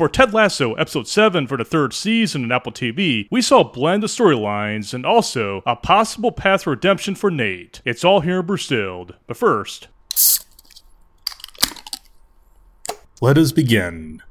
For Ted Lasso episode 7 for the third season on Apple TV, we saw a blend of storylines and also a possible path for redemption for Nate. It's all here in Brewstilled. But first, let us begin.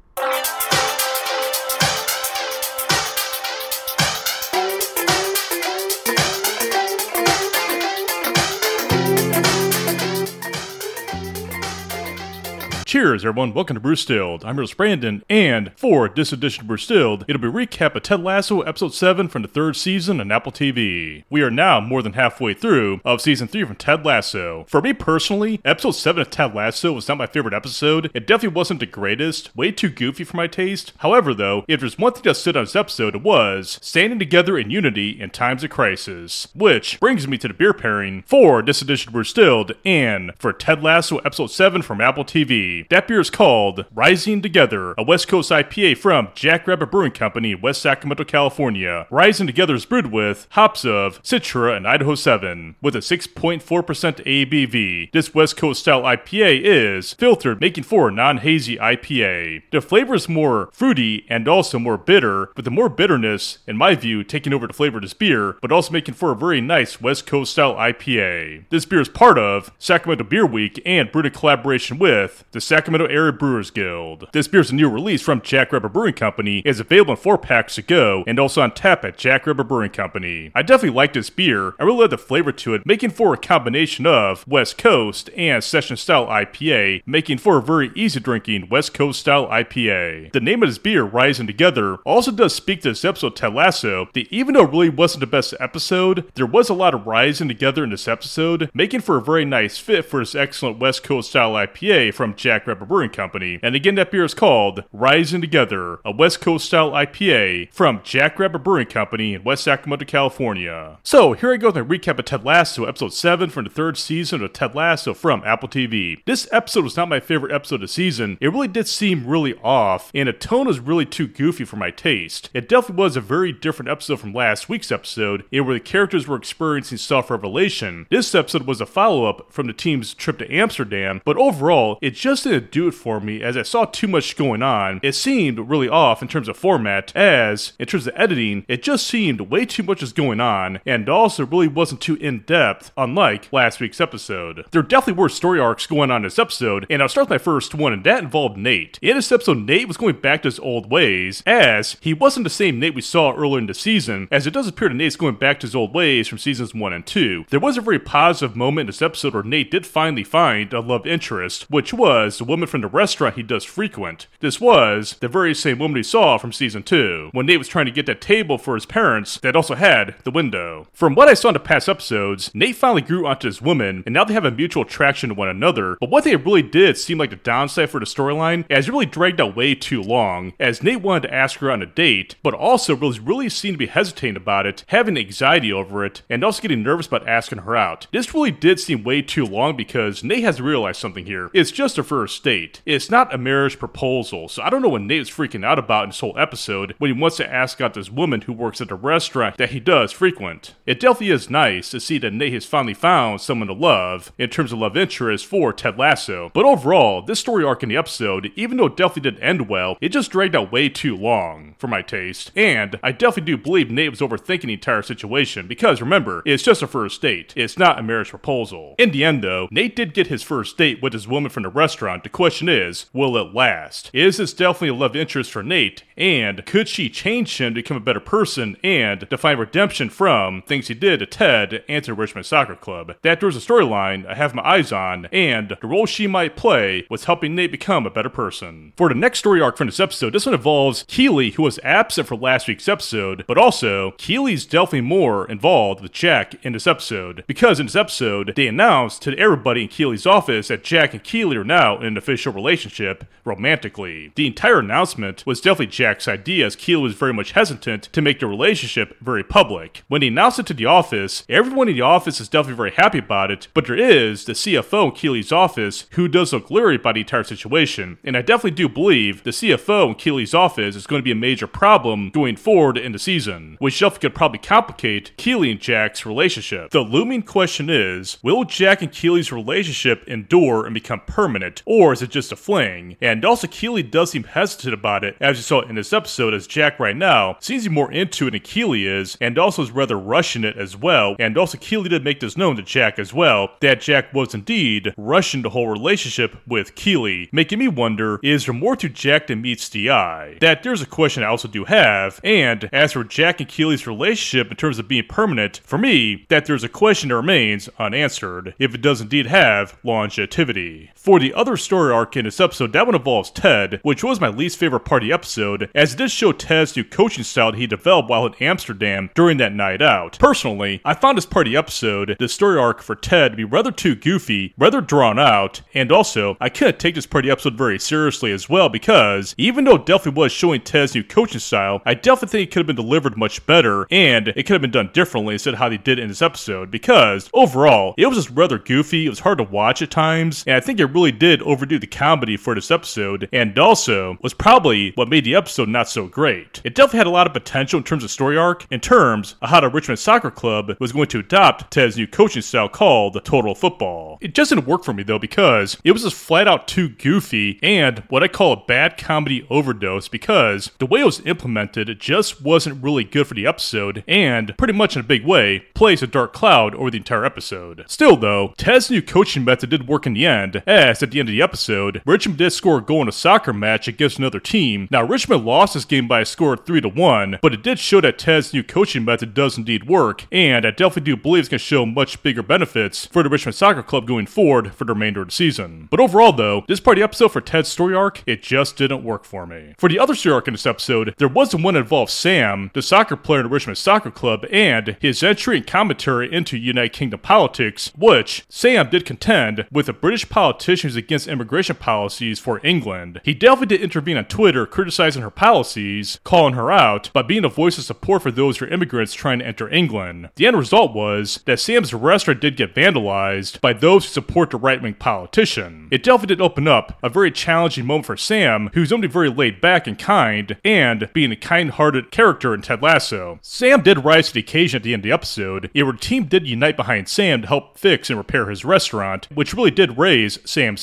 Cheers, everyone. Welcome to Brewstilled. I'm your Brandon, and for this edition of Brewstilled, it'll be a recap of Ted Lasso Episode 7 from the third season on Apple TV. We are now more than halfway through of Season 3 from Ted Lasso. For me personally, Episode 7 of Ted Lasso was not my favorite episode. It definitely wasn't the greatest, way too goofy for my taste. However, though, if there's one thing that stood on this episode, it was standing together in unity in times of crisis. Which brings me to the beer pairing for this edition of Brewstilled and for Ted Lasso Episode 7 from Apple TV. That beer is called Rising Together, a West Coast IPA from Jackrabbit Brewing Company, West Sacramento, California. Rising Together is brewed with hops of Citra and Idaho 7, with a 6.4% ABV. This West Coast style IPA is filtered, making for a non hazy IPA. The flavor is more fruity and also more bitter, with the more bitterness, in my view, taking over the flavor of this beer, but also making for a very nice West Coast style IPA. This beer is part of Sacramento Beer Week and brewed in collaboration with the Sacramento Area Brewers Guild. This beer is a new release from Jack Jackrabbit Brewing Company, is available in four packs to go, and also on tap at Jack Jackrabbit Brewing Company. I definitely like this beer. I really love the flavor to it, making for a combination of West Coast and session style IPA, making for a very easy drinking West Coast style IPA. The name of this beer, Rising Together, also does speak to this episode Ted Lasso, that even though it really wasn't the best episode, there was a lot of rising together in this episode, making for a very nice fit for this excellent West Coast style IPA from Jack Jackrabbit Brewing Company. And again, that beer is called Rising Together, a West Coast style IPA from Jack Jackrabbit Brewing Company in West Sacramento, California. So here I go with my recap of Ted Lasso, episode 7 from the third season of Ted Lasso from Apple TV. This episode was not my favorite episode of the season. It really did seem really off, and the tone was really too goofy for my taste. It definitely was a very different episode from last week's episode, in where the characters were experiencing self revelation. This episode was a follow up from the team's trip to Amsterdam, but overall, it just didn't do it for me as I saw too much going on. It seemed really off in terms of format, as in terms of editing, it just seemed way too much is going on, and also really wasn't too in depth, unlike last week's episode. There definitely were story arcs going on in this episode, and I'll start with my first one, and that involved Nate. In this episode, Nate was going back to his old ways, as he wasn't the same Nate we saw earlier in the season, as it does appear that Nate's going back to his old ways from seasons 1 and 2. There was a very positive moment in this episode where Nate did finally find a love interest, which was the woman from the restaurant he does frequent. This was the very same woman he saw from season 2, when Nate was trying to get that table for his parents that also had the window. From what I saw in the past episodes, Nate finally grew onto this woman, and now they have a mutual attraction to one another. But what they really did seem like the downside for the storyline, as it really dragged out way too long, as Nate wanted to ask her on a date, but also really, really seemed to be hesitating about it, having anxiety over it, and also getting nervous about asking her out. This really did seem way too long because Nate has realized something here. It's just a first date. It's not a marriage proposal, so I don't know what Nate is freaking out about in this whole episode when he wants to ask out this woman who works at the restaurant that he does frequent. It definitely is nice to see that Nate has finally found someone to love in terms of love interest for Ted Lasso, but overall, this story arc in the episode, even though it definitely didn't end well, it just dragged out way too long for my taste. And I definitely do believe Nate was overthinking the entire situation because remember, it's just a first date. It's not a marriage proposal. In the end, though, Nate did get his first date with his woman from the restaurant. The question is, will it last? Is this definitely a love interest for Nate? And could she change him to become a better person and to find redemption from things he did to Ted and to Richmond Soccer Club? That there's a storyline I have my eyes on, and the role she might play was helping Nate become a better person. For the next story arc from this episode, this one involves Keeley, who was absent for last week's episode, but also Keeley's definitely more involved with Jack in this episode because in this episode they announced to everybody in Keeley's office that Jack and Keeley are now in an official relationship romantically. The entire announcement was definitely Jack's idea as Keeley was very much hesitant to make the relationship very public. When he announced it to the office, everyone in the office is definitely very happy about it, but there is the CFO in Keeley's office who does look leery about the entire situation, and I definitely do believe the CFO in Keeley's office is going to be a major problem going forward in the season, which definitely could probably complicate Keeley and Jack's relationship. The looming question is, will Jack and Keeley's relationship endure and become permanent, or is it just a fling? And also, Keeley does seem hesitant about it, as you saw in this episode, as Jack right now seems more into it than Keeley is, and also is rather rushing it as well. And also, Keeley did make this known to Jack as well, that Jack was indeed rushing the whole relationship with Keeley, making me wonder, is there more to Jack than meets the eye? That there's a question I also do have, and as for Jack and Keeley's relationship in terms of being permanent, for me, that there's a question that remains unanswered, if it does indeed have longevity. For the other story arc in this episode, that one involves Ted, which was my least favorite party episode, as it did show Ted's new coaching style that he developed while in Amsterdam during that night out. Personally, I found this party episode, the story arc for Ted, to be rather too goofy, rather drawn out, and also, I couldn't take this party episode very seriously as well because, even though definitely was showing Ted's new coaching style, I definitely think it could have been delivered much better, and it could have been done differently instead of how they did in this episode, because, overall, it was just rather goofy, it was hard to watch at times, and I think it really did overdo the comedy for this episode, and also was probably what made the episode not so great. It definitely had a lot of potential in terms of story arc, in terms of how the Richmond Soccer Club was going to adopt Ted's new coaching style called Total Football. It just didn't work for me though because it was just flat out too goofy and what I call a bad comedy overdose because the way it was implemented just wasn't really good for the episode and pretty much in a big way plays a dark cloud over the entire episode. Still though, Ted's new coaching method did work in the end as at the end of the episode, Richmond did score a goal in a soccer match against another team. Now Richmond lost this game by a score of 3 to 1, but it did show that Ted's new coaching method does indeed work and I definitely do believe it's going to show much bigger benefits for the Richmond Soccer Club going forward for the remainder of the season. But overall, though, this part of the episode for Ted's story arc, it just didn't work for me. For the other story arc in this episode, there was the one that involved Sam, the soccer player in the Richmond Soccer Club, and his entry and commentary into United Kingdom politics, which Sam did contend with the British politicians against immigration policies for England. He definitely did intervene on Twitter criticizing her policies, calling her out, by being a voice of support for those who are immigrants trying to enter England. The end result was that Sam's restaurant did get vandalized by those who support the right wing politician. It definitely did open up a very challenging moment for Sam, who's only very laid back and kind, and being a kind hearted character in Ted Lasso. Sam did rise to the occasion at the end of the episode, and the team did unite behind Sam to help fix and repair his restaurant, which really did raise Sam's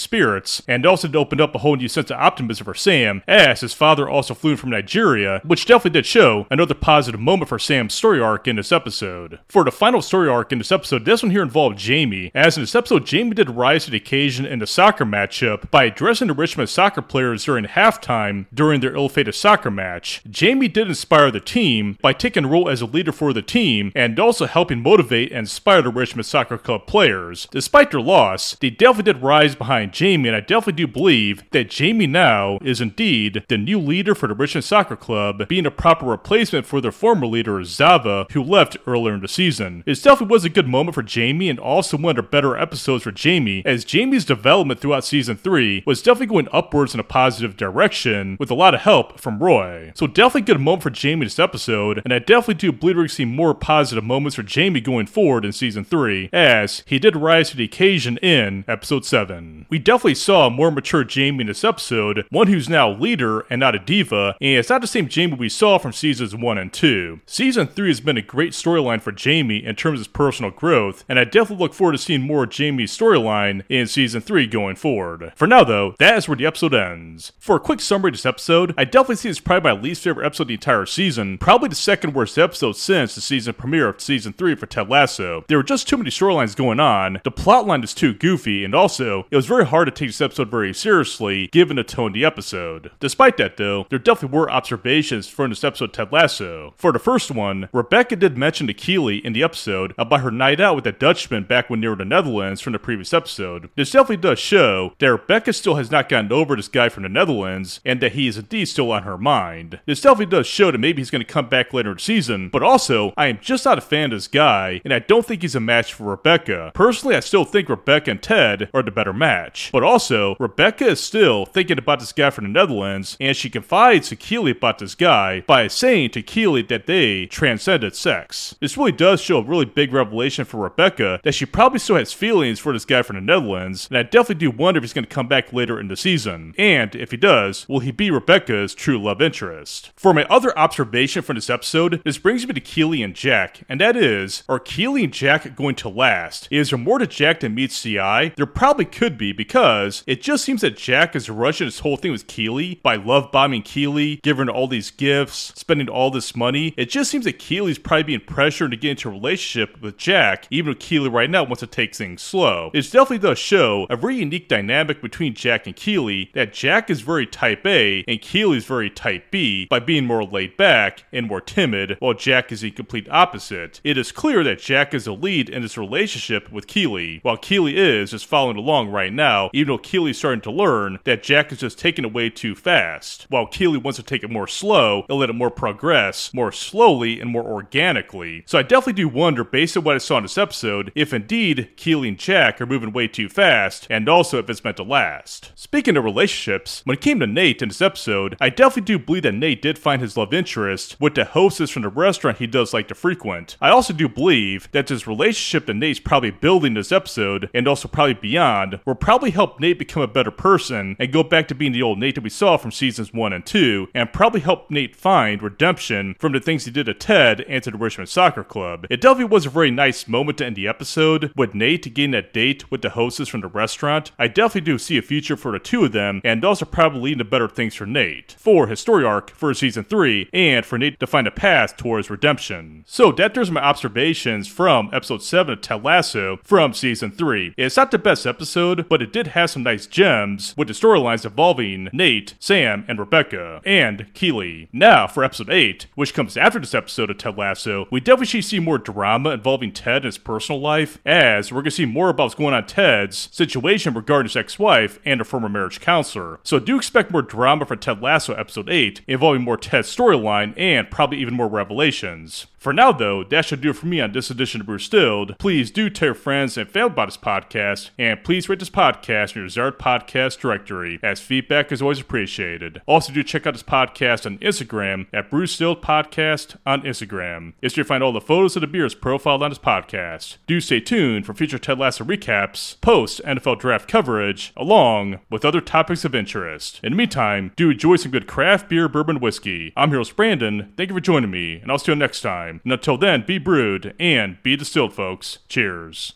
and also opened up a whole new sense of optimism for Sam, as his father also flew from Nigeria, which definitely did show another positive moment for Sam's story arc in this episode. For the final story arc in this episode, this one here involved Jamie, as in this episode, Jamie did rise to the occasion in the soccer matchup by addressing the Richmond soccer players during halftime during their ill-fated soccer match. Jamie did inspire the team by taking a role as a leader for the team and also helping motivate and inspire the Richmond Soccer Club players. Despite their loss, they definitely did rise behind Jamie, and I definitely do believe that Jamie now is indeed the new leader for the Richmond Soccer Club, being a proper replacement for their former leader, Zava, who left earlier in the season. It definitely was a good moment for Jamie and also one of the better episodes for Jamie, as Jamie's development throughout season 3 was definitely going upwards in a positive direction with a lot of help from Roy. So definitely good moment for Jamie this episode, and I definitely do believe we're going to see more positive moments for Jamie going forward in season 3, as he did rise to the occasion in episode 7. We definitely saw a more mature Jamie in this episode, one who's now leader and not a diva, and it's not the same Jamie we saw from seasons 1 and 2. Season 3 has been a great storyline for Jamie in terms of personal growth, and I definitely look forward to seeing more of Jamie's storyline in season 3 going forward. For now, though, that is where the episode ends. For a quick summary of this episode, I definitely see this probably my least favorite episode of the entire season, probably the second worst episode since the season premiere of season 3 for Ted Lasso. There were just too many storylines going on, the plotline is too goofy, and also, it was very hard to take this episode very seriously given the tone of the episode. Despite that, though, there definitely were observations from this episode Ted Lasso. For the first one, Rebecca did mention to Keeley in the episode about her night out with that Dutchman back when they were the Netherlands from the previous episode. This definitely does show that Rebecca still has not gotten over this guy from the Netherlands and that he is indeed still on her mind. This definitely does show that maybe he's going to come back later in the season, but also, I am just not a fan of this guy, and I don't think he's a match for Rebecca. Personally, I still think Rebecca and Ted are the better match. But also, Rebecca is still thinking about this guy from the Netherlands, and she confides to Keeley about this guy by saying to Keeley that they transcended sex. This really does show a really big revelation for Rebecca that she probably still has feelings for this guy from the Netherlands, and I definitely do wonder if he's going to come back later in the season. And if he does, will he be Rebecca's true love interest? For my other observation from this episode, this brings me to Keeley and Jack, and that is, are Keeley and Jack going to last? Is there more to Jack than meets eye? There probably could be because because it just seems that Jack is rushing this whole thing with Keeley by love bombing Keeley, giving her all these gifts, spending all this money. It just seems that Keeley's probably being pressured to get into a relationship with Jack, even though Keeley right now wants to take things slow. It definitely does show a very unique dynamic between Jack and Keeley that Jack is very type A and Keeley's very type B by being more laid back and more timid, while Jack is the complete opposite. It is clear that Jack is the lead in this relationship with Keeley, while Keeley is just following along right now, even though Keeley's starting to learn that Jack is just taking it way too fast, while Keeley wants to take it more slow and let it more progress, more slowly and more organically. So I definitely do wonder, based on what I saw in this episode, if indeed Keeley and Jack are moving way too fast, and also if it's meant to last. Speaking of relationships, when it came to Nate in this episode, I definitely do believe that Nate did find his love interest with the hostess from the restaurant he does like to frequent. I also do believe that this relationship that Nate's probably building this episode, and also probably beyond, will probably help Nate become a better person and go back to being the old Nate that we saw from seasons 1 and 2, and probably help Nate find redemption from the things he did to Ted and to the Richmond Soccer Club. It definitely was a very nice moment to end the episode, with Nate getting that date with the hostess from the restaurant. I definitely do see a future for the two of them, and also probably leading to better things for Nate, for his story arc for season 3, and for Nate to find a path towards redemption. So that does my observations from episode 7 of Ted Lasso from season 3. It's not the best episode, but it did have some nice gems with the storylines involving Nate, Sam, and Rebecca, and Keeley. Now, for episode 8, which comes after this episode of Ted Lasso, we definitely see more drama involving Ted and his personal life, as we're going to see more about what's going on Ted's situation regarding his ex wife and a former marriage counselor. So do expect more drama for Ted Lasso episode 8, involving more Ted's storyline and probably even more revelations. For now, though, that should do it for me on this edition of Brewstilled. Please do tell your friends and family about this podcast, and please rate this podcast in your desired podcast directory, as feedback is always appreciated. Also, do check out this podcast on Instagram at Brewstilled Podcast on Instagram. It's where you find all the photos of the beers profiled on this podcast. Do stay tuned for future Ted Lasso recaps, post NFL draft coverage, along with other topics of interest. In the meantime, do enjoy some good craft beer, bourbon, whiskey. I'm Heroes Brandon. Thank you for joining me, and I'll see you next time. And until then, be brewed and be distilled, folks. Cheers.